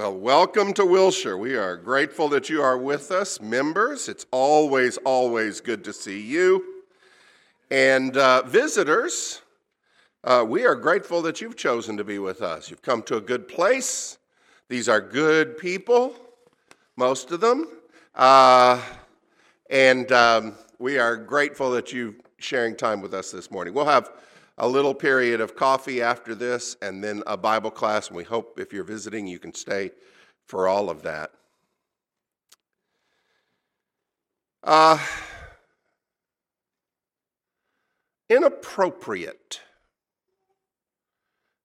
Well, welcome to Wilshire. We are grateful that you are with us, members. It's always, always good to see you. And uh, visitors, uh, we are grateful that you've chosen to be with us. You've come to a good place. These are good people, most of them. Uh, and um, we are grateful that you're sharing time with us this morning. We'll have a little period of coffee after this, and then a Bible class. And we hope if you're visiting, you can stay for all of that. Uh, inappropriate.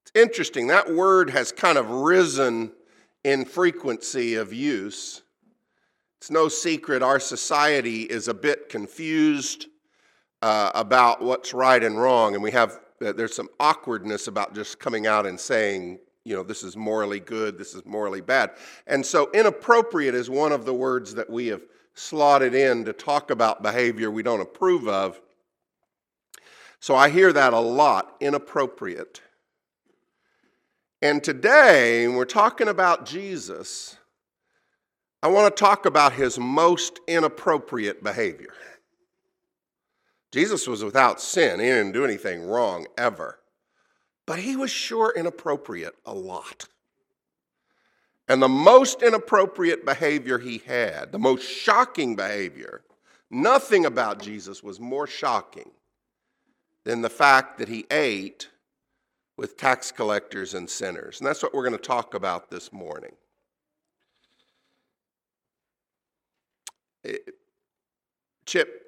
It's interesting. That word has kind of risen in frequency of use. It's no secret our society is a bit confused uh, about what's right and wrong, and we have there's some awkwardness about just coming out and saying, you know, this is morally good, this is morally bad. And so, inappropriate is one of the words that we have slotted in to talk about behavior we don't approve of. So, I hear that a lot inappropriate. And today, we're talking about Jesus. I want to talk about his most inappropriate behavior. Jesus was without sin, he didn't do anything wrong ever. But he was sure inappropriate a lot. And the most inappropriate behavior he had, the most shocking behavior, nothing about Jesus was more shocking than the fact that he ate with tax collectors and sinners. And that's what we're going to talk about this morning. Eh, Chip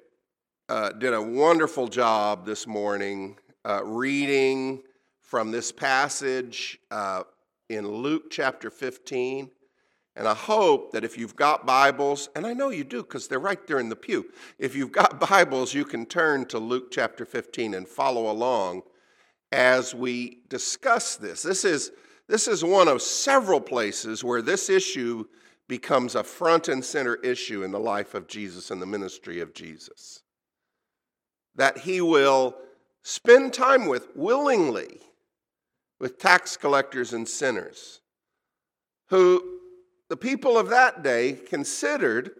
uh, did a wonderful job this morning uh, reading from this passage uh, in Luke chapter 15. And I hope that if you've got Bibles, and I know you do because they're right there in the pew, if you've got Bibles, you can turn to Luke chapter 15 and follow along as we discuss this. This is, this is one of several places where this issue becomes a front and center issue in the life of Jesus and the ministry of Jesus that he will spend time with willingly with tax collectors and sinners, who the people of that day considered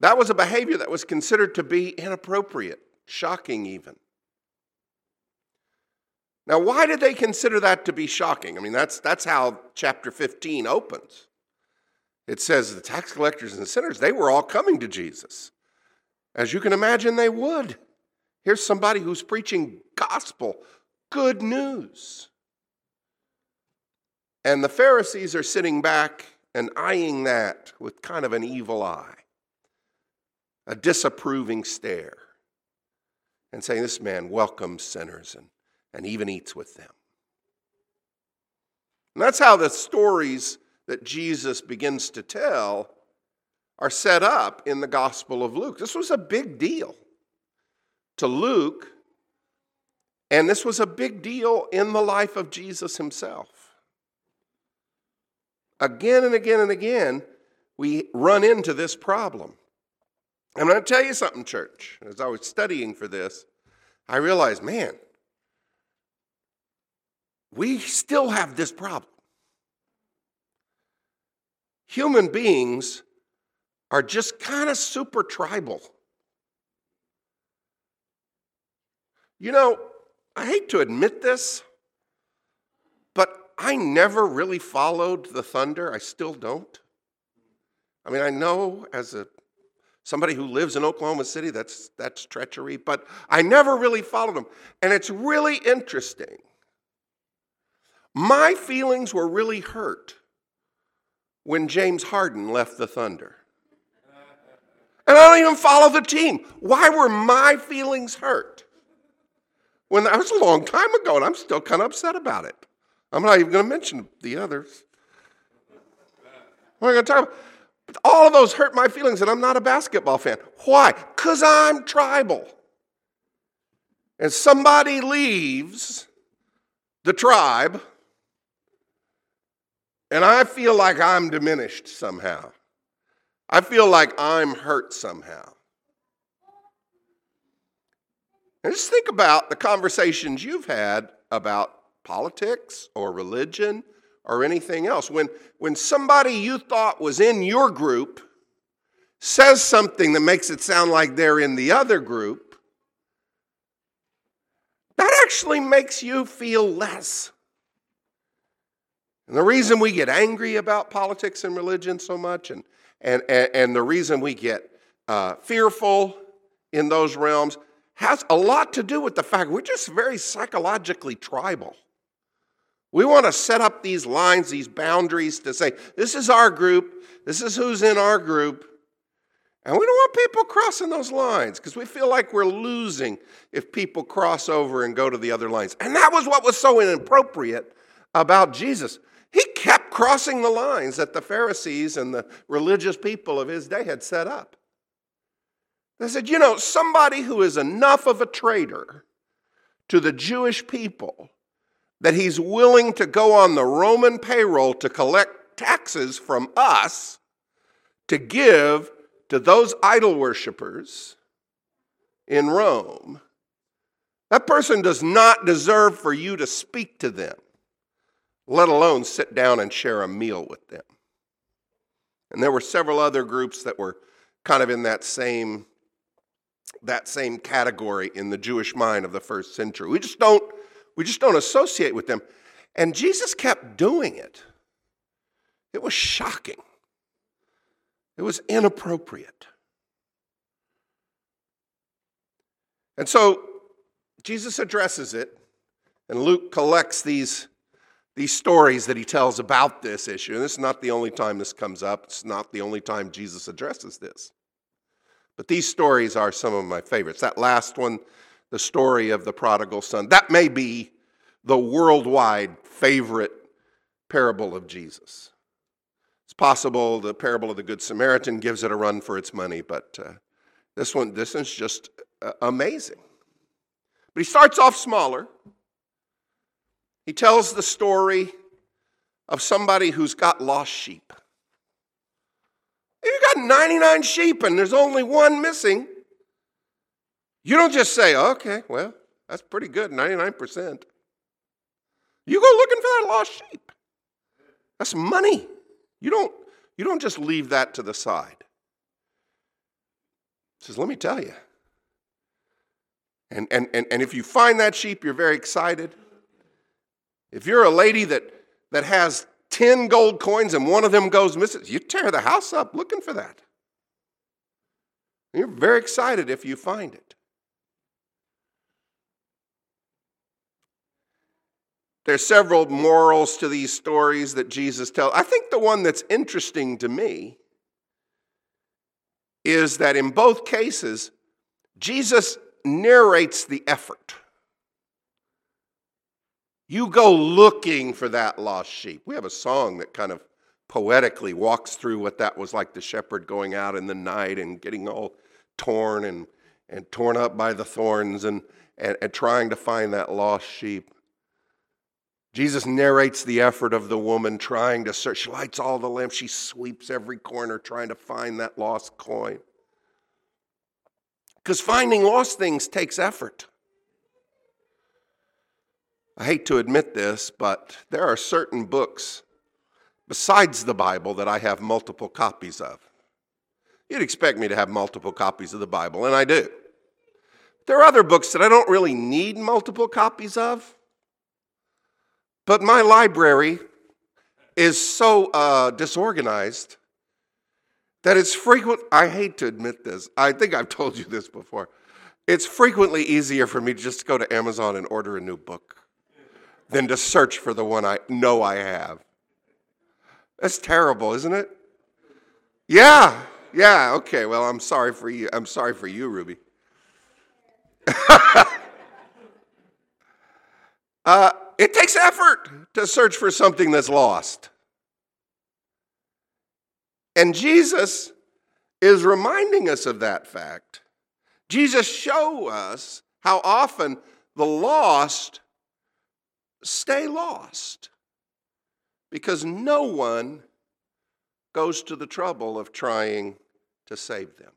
that was a behavior that was considered to be inappropriate, shocking even. Now, why did they consider that to be shocking? I mean, that's, that's how chapter 15 opens. It says the tax collectors and sinners, they were all coming to Jesus. As you can imagine, they would. Here's somebody who's preaching gospel, good news. And the Pharisees are sitting back and eyeing that with kind of an evil eye, a disapproving stare, and saying, This man welcomes sinners and, and even eats with them. And that's how the stories that Jesus begins to tell are set up in the Gospel of Luke. This was a big deal to Luke, and this was a big deal in the life of Jesus himself. Again and again and again, we run into this problem. I'm going to tell you something, church. As I was studying for this, I realized, man, we still have this problem. Human beings are just kind of super tribal. You know, I hate to admit this, but I never really followed the thunder. I still don't. I mean, I know as a somebody who lives in Oklahoma City that's that's treachery, but I never really followed them. And it's really interesting. My feelings were really hurt when James Harden left the Thunder. And I don't even follow the team. Why were my feelings hurt? When that was a long time ago, and I'm still kind of upset about it. I'm not even going to mention the others. What am going to talk about? All of those hurt my feelings, and I'm not a basketball fan. Why? Because I'm tribal. And somebody leaves the tribe, and I feel like I'm diminished somehow. I feel like I'm hurt somehow. And just think about the conversations you've had about politics or religion or anything else. When, when somebody you thought was in your group says something that makes it sound like they're in the other group, that actually makes you feel less. And the reason we get angry about politics and religion so much, and, and, and, the reason we get uh, fearful in those realms, has a lot to do with the fact we're just very psychologically tribal. We want to set up these lines, these boundaries to say, this is our group, this is who's in our group. And we don't want people crossing those lines because we feel like we're losing if people cross over and go to the other lines. And that was what was so inappropriate about Jesus. He kept crossing the lines that the Pharisees and the religious people of his day had set up. They said, you know, somebody who is enough of a traitor to the Jewish people that he's willing to go on the Roman payroll to collect taxes from us to give to those idol worshippers in Rome, that person does not deserve for you to speak to them, let alone sit down and share a meal with them. And there were several other groups that were kind of in that same that same category in the Jewish mind of the first century. We just don't, we just don't associate with them. And Jesus kept doing it. It was shocking. It was inappropriate. And so Jesus addresses it, and Luke collects these, these stories that he tells about this issue. And this is not the only time this comes up, it's not the only time Jesus addresses this. But these stories are some of my favorites. That last one, the story of the prodigal son, that may be the worldwide favorite parable of Jesus. It's possible the parable of the Good Samaritan gives it a run for its money, but uh, this one, this one's just uh, amazing. But he starts off smaller. He tells the story of somebody who's got lost sheep. You got 99 sheep and there's only one missing. You don't just say, oh, okay, well, that's pretty good, 99%. You go looking for that lost sheep. That's money. You don't, you don't just leave that to the side. He says, let me tell you. And, and, and, and if you find that sheep, you're very excited. If you're a lady that, that has 10 gold coins and one of them goes missing, you tear the house up looking for that. You're very excited if you find it. There's several morals to these stories that Jesus tells. I think the one that's interesting to me is that in both cases, Jesus narrates the effort. You go looking for that lost sheep. We have a song that kind of poetically walks through what that was like the shepherd going out in the night and getting all torn and, and torn up by the thorns and, and, and trying to find that lost sheep. Jesus narrates the effort of the woman trying to search. She lights all the lamps. She sweeps every corner trying to find that lost coin. Because finding lost things takes effort. I hate to admit this, but there are certain books besides the Bible that I have multiple copies of. You'd expect me to have multiple copies of the Bible, and I do. There are other books that I don't really need multiple copies of, but my library is so uh, disorganized that it's frequent. I hate to admit this. I think I've told you this before. It's frequently easier for me to just go to Amazon and order a new book than to search for the one I know I have. That's terrible, isn't it? Yeah, yeah, okay. Well, I'm sorry for you. I'm sorry for you, Ruby. uh, it takes effort to search for something that's lost. And Jesus is reminding us of that fact. Jesus show us how often the lost stay lost because no one goes to the trouble of trying to save them.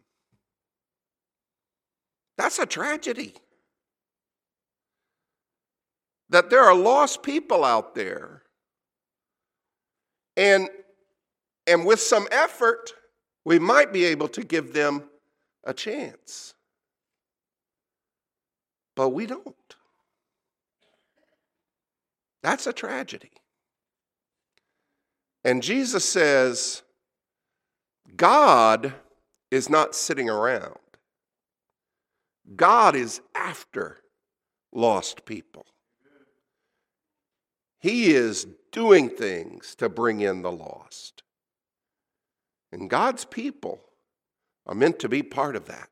That's a tragedy. That there are lost people out there And, and with some effort, we might be able to give them a chance. But we don't. That's a tragedy. And Jesus says, God is not sitting around. God is after lost people. He is doing things to bring in the lost. And God's people are meant to be part of that.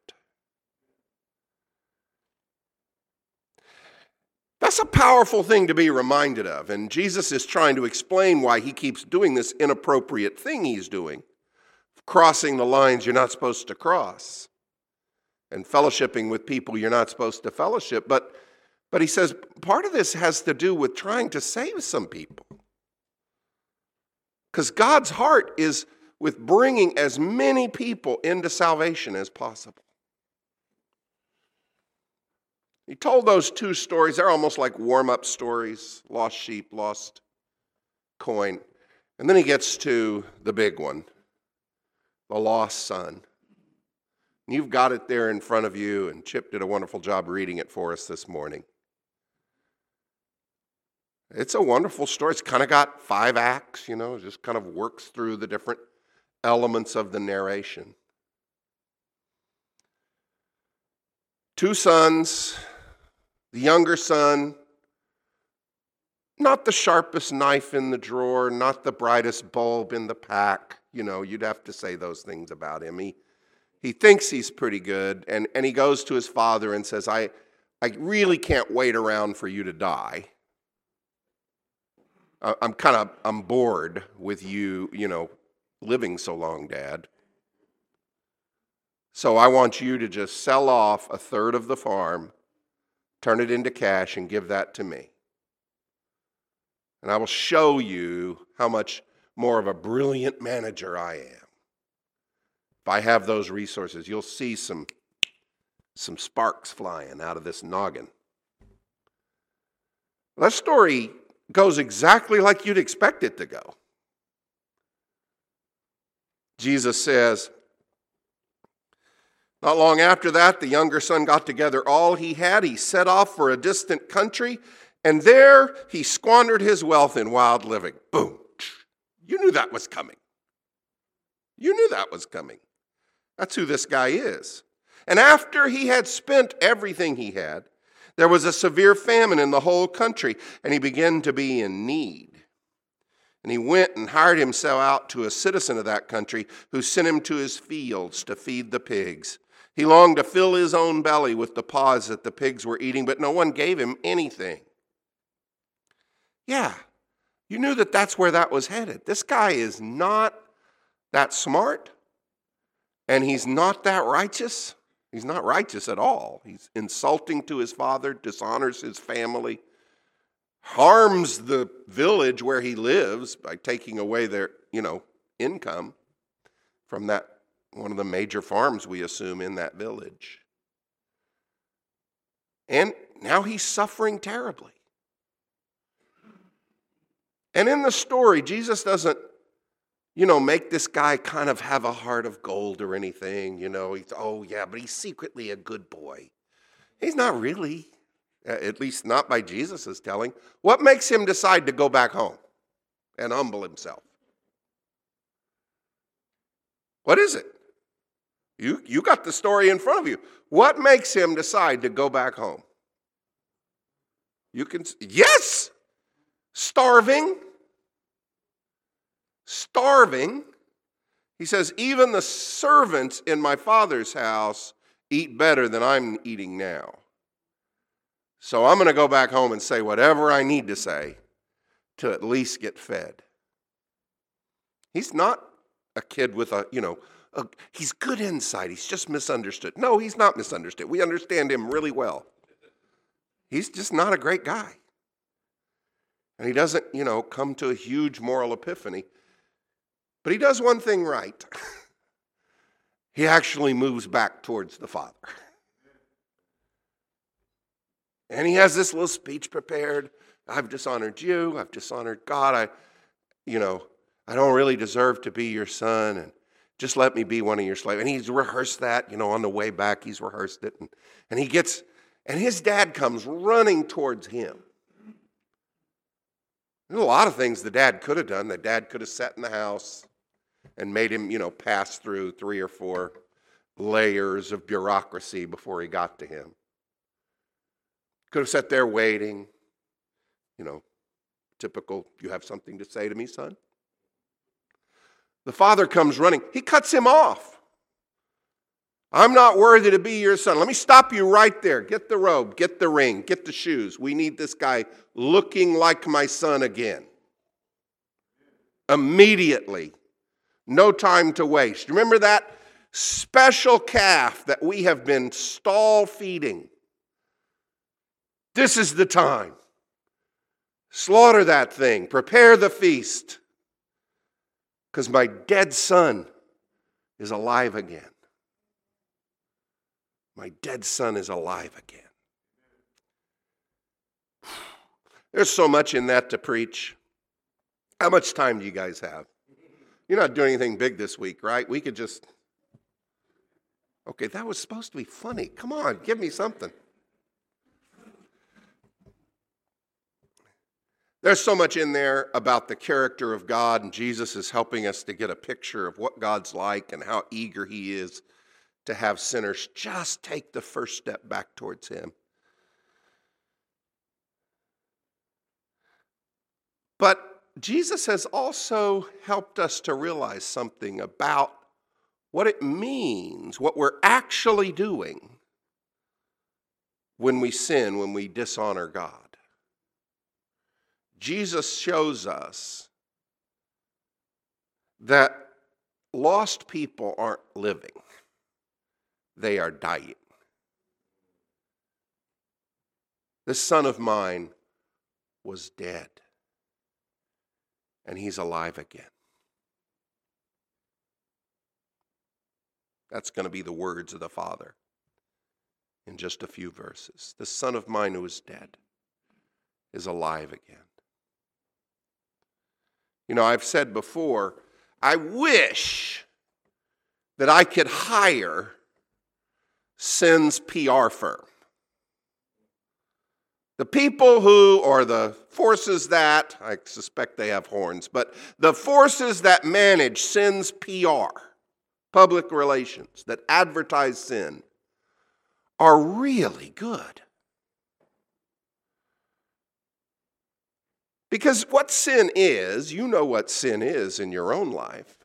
That's a powerful thing to be reminded of. And Jesus is trying to explain why he keeps doing this inappropriate thing he's doing, crossing the lines you're not supposed to cross, and fellowshipping with people you're not supposed to fellowship. But, but he says part of this has to do with trying to save some people. Because God's heart is with bringing as many people into salvation as possible. He told those two stories. They're almost like warm up stories lost sheep, lost coin. And then he gets to the big one the lost son. You've got it there in front of you, and Chip did a wonderful job reading it for us this morning. It's a wonderful story. It's kind of got five acts, you know, it just kind of works through the different elements of the narration. Two sons, the younger son, not the sharpest knife in the drawer, not the brightest bulb in the pack. You know, you'd have to say those things about him. He, he thinks he's pretty good, and, and he goes to his father and says, I, I really can't wait around for you to die. I'm kind of I'm bored with you, you know, living so long, Dad. So I want you to just sell off a third of the farm turn it into cash, and give that to me. And I will show you how much more of a brilliant manager I am. If I have those resources, you'll see some, some sparks flying out of this noggin. That story goes exactly like you'd expect it to go. Jesus says, not long after that, the younger son got together all he had. He set off for a distant country, and there he squandered his wealth in wild living. Boom. You knew that was coming. You knew that was coming. That's who this guy is. And after he had spent everything he had, there was a severe famine in the whole country, and he began to be in need. And he went and hired himself out to a citizen of that country who sent him to his fields to feed the pigs. He longed to fill his own belly with the pods that the pigs were eating, but no one gave him anything. Yeah, you knew that that's where that was headed. This guy is not that smart, and he's not that righteous. He's not righteous at all. He's insulting to his father, dishonors his family, harms the village where he lives by taking away their, you know, income from that one of the major farms, we assume, in that village. And now he's suffering terribly. And in the story, Jesus doesn't, you know, make this guy kind of have a heart of gold or anything. You know, he's, oh, yeah, but he's secretly a good boy. He's not really, at least not by Jesus' telling. What makes him decide to go back home and humble himself? What is it? You, you got the story in front of you. What makes him decide to go back home? You can, yes, starving. Starving. He says, even the servants in my father's house eat better than I'm eating now. So I'm going to go back home and say whatever I need to say to at least get fed. He's not a kid with a, you know, he's good inside. He's just misunderstood. No, he's not misunderstood. We understand him really well. He's just not a great guy. And he doesn't, you know, come to a huge moral epiphany. But he does one thing right. he actually moves back towards the Father. And he has this little speech prepared. I've dishonored you. I've dishonored God. I, you know, I don't really deserve to be your son, and just let me be one of your slaves. And he's rehearsed that, you know, on the way back, he's rehearsed it. And, and he gets, and his dad comes running towards him. There's a lot of things the dad could have done. The dad could have sat in the house and made him, you know, pass through three or four layers of bureaucracy before he got to him. Could have sat there waiting, you know, typical, you have something to say to me, son? The father comes running. He cuts him off. I'm not worthy to be your son. Let me stop you right there. Get the robe, get the ring, get the shoes. We need this guy looking like my son again. Immediately. No time to waste. Remember that special calf that we have been stall feeding? This is the time. Slaughter that thing, prepare the feast because my dead son is alive again. My dead son is alive again. There's so much in that to preach. How much time do you guys have? You're not doing anything big this week, right? We could just. Okay, that was supposed to be funny. Come on, give me something. There's so much in there about the character of God, and Jesus is helping us to get a picture of what God's like and how eager He is to have sinners just take the first step back towards Him. But Jesus has also helped us to realize something about what it means, what we're actually doing when we sin, when we dishonor God. Jesus shows us that lost people aren't living, they are dying. This son of mine was dead, and he's alive again. That's going to be the words of the Father in just a few verses. The son of mine who was dead is alive again. You know, I've said before, I wish that I could hire Sin's PR firm. The people who, or the forces that, I suspect they have horns, but the forces that manage Sin's PR, public relations, that advertise sin, are really good. Because what sin is, you know what sin is in your own life.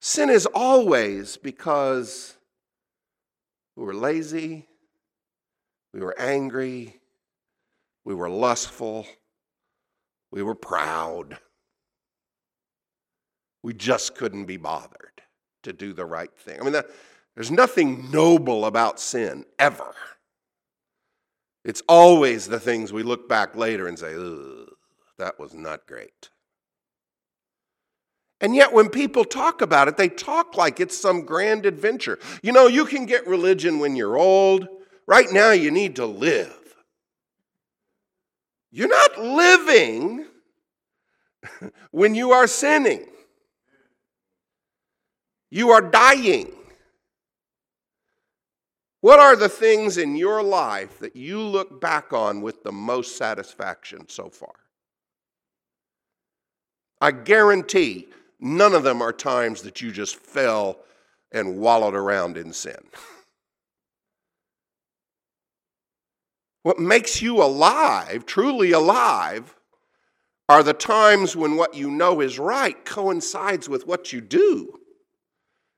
Sin is always because we were lazy, we were angry, we were lustful, we were proud. We just couldn't be bothered to do the right thing. I mean, there's nothing noble about sin ever. It's always the things we look back later and say, that was not great. And yet, when people talk about it, they talk like it's some grand adventure. You know, you can get religion when you're old. Right now, you need to live. You're not living when you are sinning, you are dying. What are the things in your life that you look back on with the most satisfaction so far? I guarantee none of them are times that you just fell and wallowed around in sin. What makes you alive, truly alive, are the times when what you know is right coincides with what you do.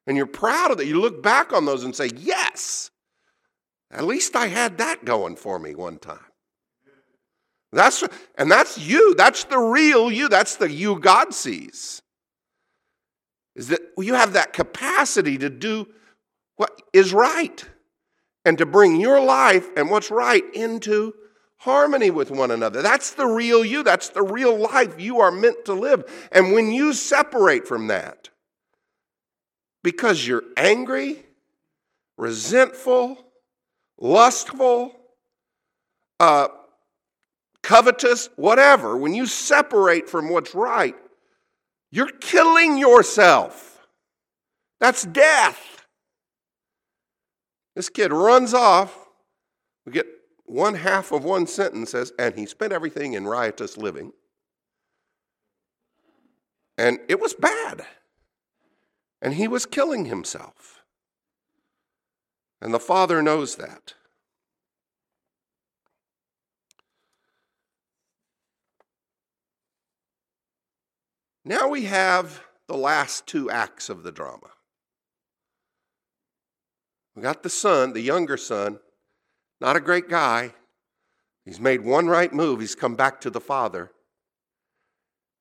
And you're proud of that. You look back on those and say, Yes, at least I had that going for me one time. That's and that's you. That's the real you. That's the you God sees. Is that you have that capacity to do what is right and to bring your life and what's right into harmony with one another. That's the real you. That's the real life you are meant to live. And when you separate from that because you're angry, resentful, lustful, uh, covetous, whatever, when you separate from what's right, You're killing yourself. That's death. This kid runs off. We get one half of one sentence says, and he spent everything in riotous living. And it was bad. And he was killing himself. And the father knows that. Now we have the last two acts of the drama. We got the son, the younger son, not a great guy. He's made one right move, he's come back to the father.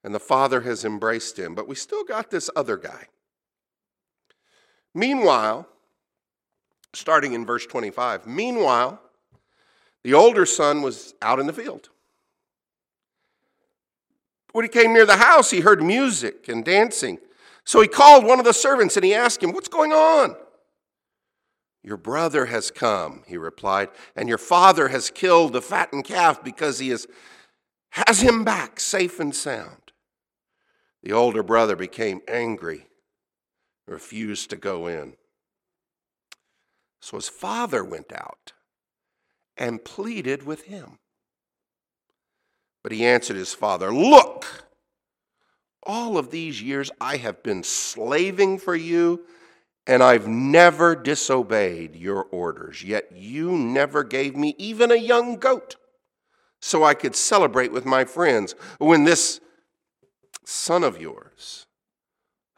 And the father has embraced him. But we still got this other guy. Meanwhile, starting in verse 25, meanwhile, the older son was out in the field. When he came near the house, he heard music and dancing. So he called one of the servants and he asked him, What's going on? Your brother has come, he replied, and your father has killed the fattened calf because he is, has him back safe and sound. The older brother became angry, refused to go in. So his father went out and pleaded with him. But he answered his father, Look, all of these years I have been slaving for you, and I've never disobeyed your orders, yet you never gave me even a young goat so I could celebrate with my friends. When this son of yours,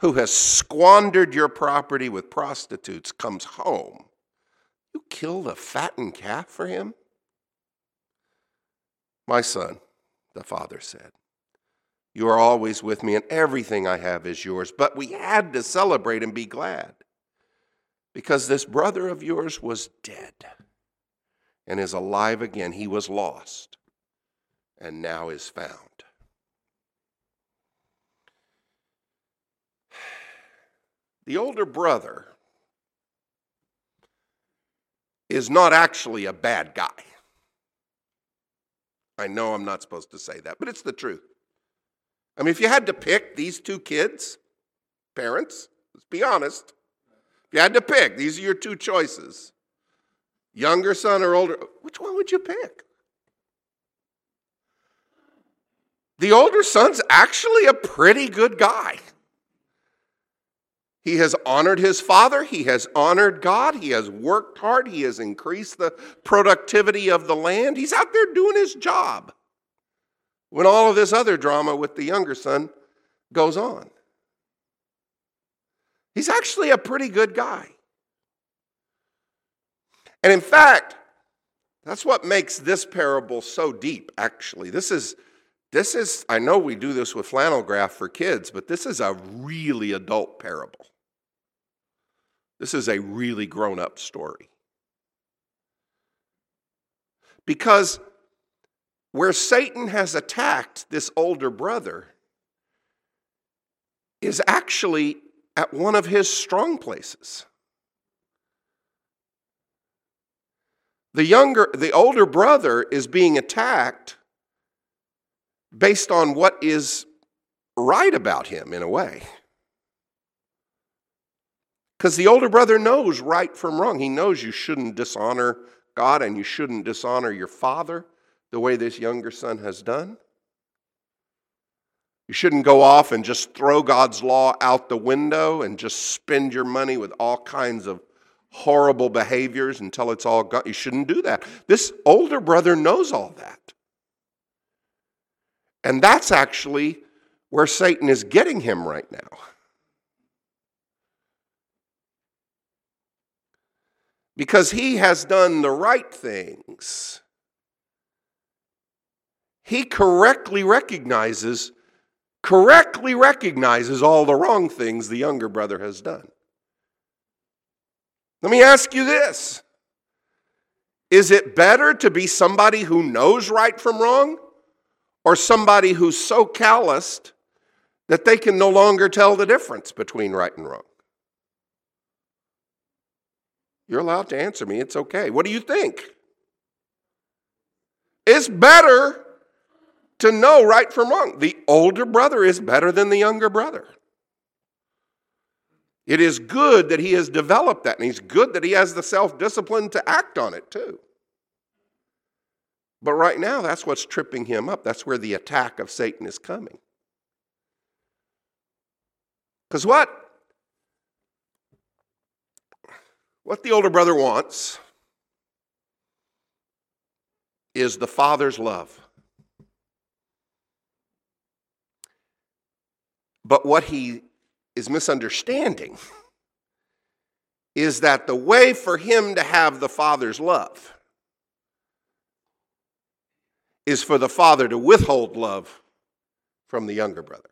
who has squandered your property with prostitutes, comes home, you killed a fattened calf for him? My son, the father said. You are always with me, and everything I have is yours. But we had to celebrate and be glad because this brother of yours was dead and is alive again. He was lost and now is found. The older brother is not actually a bad guy. I know I'm not supposed to say that, but it's the truth. I mean, if you had to pick these two kids, parents, let's be honest, if you had to pick, these are your two choices younger son or older, which one would you pick? The older son's actually a pretty good guy. He has honored his father. He has honored God. He has worked hard. He has increased the productivity of the land. He's out there doing his job when all of this other drama with the younger son goes on. He's actually a pretty good guy. And in fact, that's what makes this parable so deep, actually. This is this is, I know we do this with flannel graph for kids, but this is a really adult parable. This is a really grown up story. Because where Satan has attacked this older brother is actually at one of his strong places. The younger the older brother is being attacked based on what is right about him in a way. Because the older brother knows right from wrong. He knows you shouldn't dishonor God and you shouldn't dishonor your father the way this younger son has done. You shouldn't go off and just throw God's law out the window and just spend your money with all kinds of horrible behaviors until it's all gone. You shouldn't do that. This older brother knows all that. And that's actually where Satan is getting him right now. Because he has done the right things. He correctly recognizes correctly recognizes all the wrong things the younger brother has done. Let me ask you this. Is it better to be somebody who knows right from wrong or somebody who's so calloused that they can no longer tell the difference between right and wrong? You're allowed to answer me. It's okay. What do you think? It's better to know right from wrong. The older brother is better than the younger brother. It is good that he has developed that, and he's good that he has the self discipline to act on it too. But right now, that's what's tripping him up. That's where the attack of Satan is coming. Because what? What the older brother wants is the father's love. But what he is misunderstanding is that the way for him to have the father's love is for the father to withhold love from the younger brother.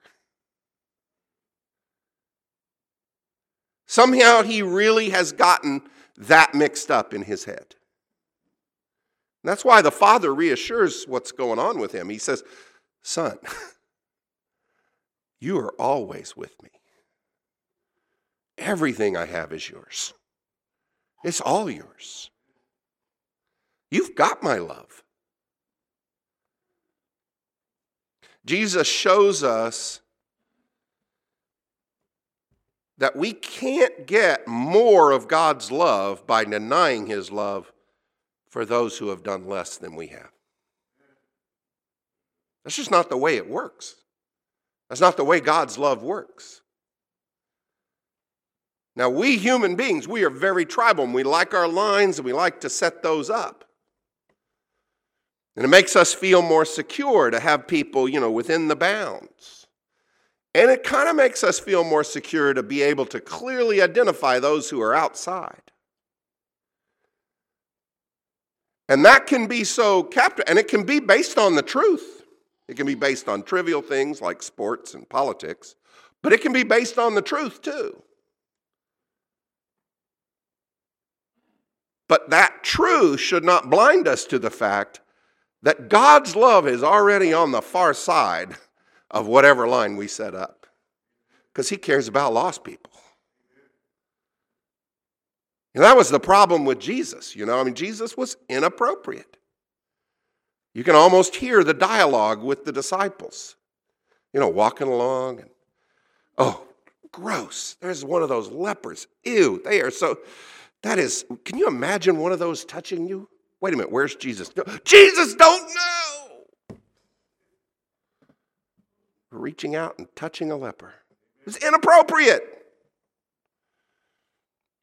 Somehow he really has gotten that mixed up in his head. And that's why the father reassures what's going on with him. He says, Son, you are always with me. Everything I have is yours. It's all yours. You've got my love. Jesus shows us that we can't get more of God's love by denying his love for those who have done less than we have. That's just not the way it works. That's not the way God's love works. Now, we human beings, we are very tribal and we like our lines and we like to set those up. And it makes us feel more secure to have people, you know, within the bounds. And it kind of makes us feel more secure to be able to clearly identify those who are outside. And that can be so captive, and it can be based on the truth. It can be based on trivial things like sports and politics, but it can be based on the truth too. But that truth should not blind us to the fact that God's love is already on the far side of whatever line we set up because He cares about lost people. And that was the problem with Jesus. You know, I mean, Jesus was inappropriate. You can almost hear the dialogue with the disciples, you know, walking along and, oh, gross. There's one of those lepers. Ew, they are so, that is, can you imagine one of those touching you? Wait a minute, where's Jesus? Jesus, don't know! Reaching out and touching a leper. It's inappropriate.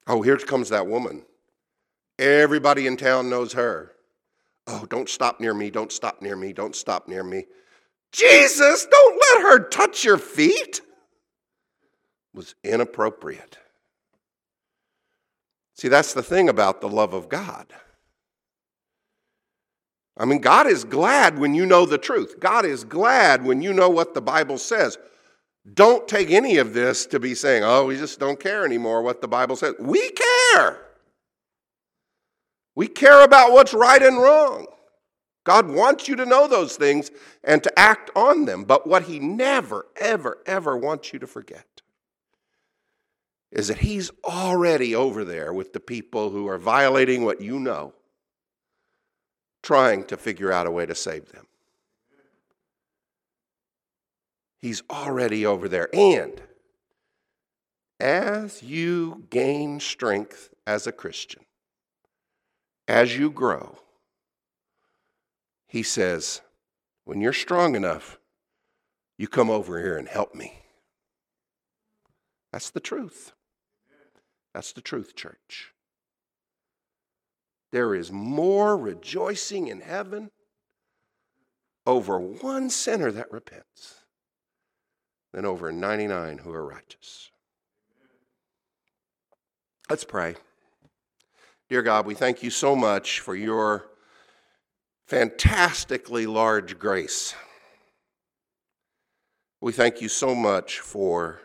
Oh, here comes that woman. Everybody in town knows her. Oh, don't stop near me, don't stop near me, don't stop near me. Jesus, don't let her touch your feet. Was inappropriate. See, that's the thing about the love of God. I mean, God is glad when you know the truth. God is glad when you know what the Bible says. Don't take any of this to be saying, oh, we just don't care anymore what the Bible says. We care. We care about what's right and wrong. God wants you to know those things and to act on them. But what He never, ever, ever wants you to forget is that he's already over there with the people who are violating what you know, trying to figure out a way to save them. He's already over there. And as you gain strength as a Christian, as you grow, he says, when you're strong enough, you come over here and help me. That's the truth. That's the truth, church. There is more rejoicing in heaven over one sinner that repents than over 99 who are righteous. Let's pray. Dear God, we thank you so much for your fantastically large grace. We thank you so much for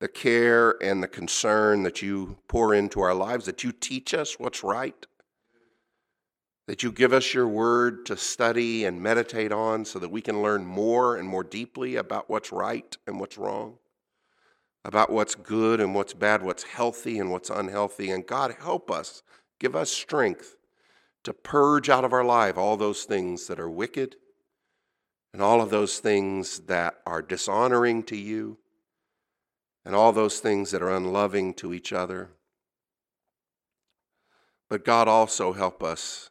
the care and the concern that you pour into our lives, that you teach us what's right, that you give us your word to study and meditate on so that we can learn more and more deeply about what's right and what's wrong, about what's good and what's bad, what's healthy and what's unhealthy. And God, help us, give us strength to purge out of our life all those things that are wicked and all of those things that are dishonoring to you, and all those things that are unloving to each other. But God also help us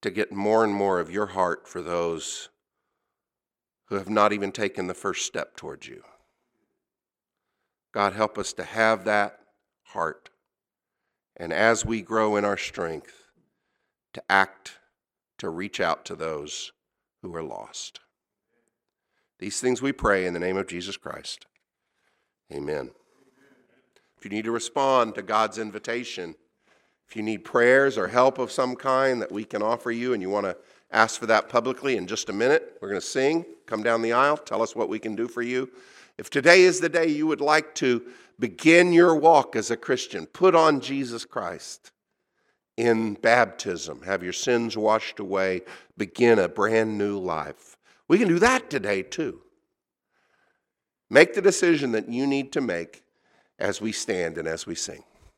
to get more and more of your heart for those who have not even taken the first step towards you. God, help us to have that heart. And as we grow in our strength, to act, to reach out to those who are lost. These things we pray in the name of Jesus Christ. Amen. If you need to respond to God's invitation, if you need prayers or help of some kind that we can offer you and you want to ask for that publicly in just a minute, we're going to sing. Come down the aisle, tell us what we can do for you. If today is the day you would like to begin your walk as a Christian, put on Jesus Christ in baptism, have your sins washed away, begin a brand new life. We can do that today too. Make the decision that you need to make as we stand and as we sing.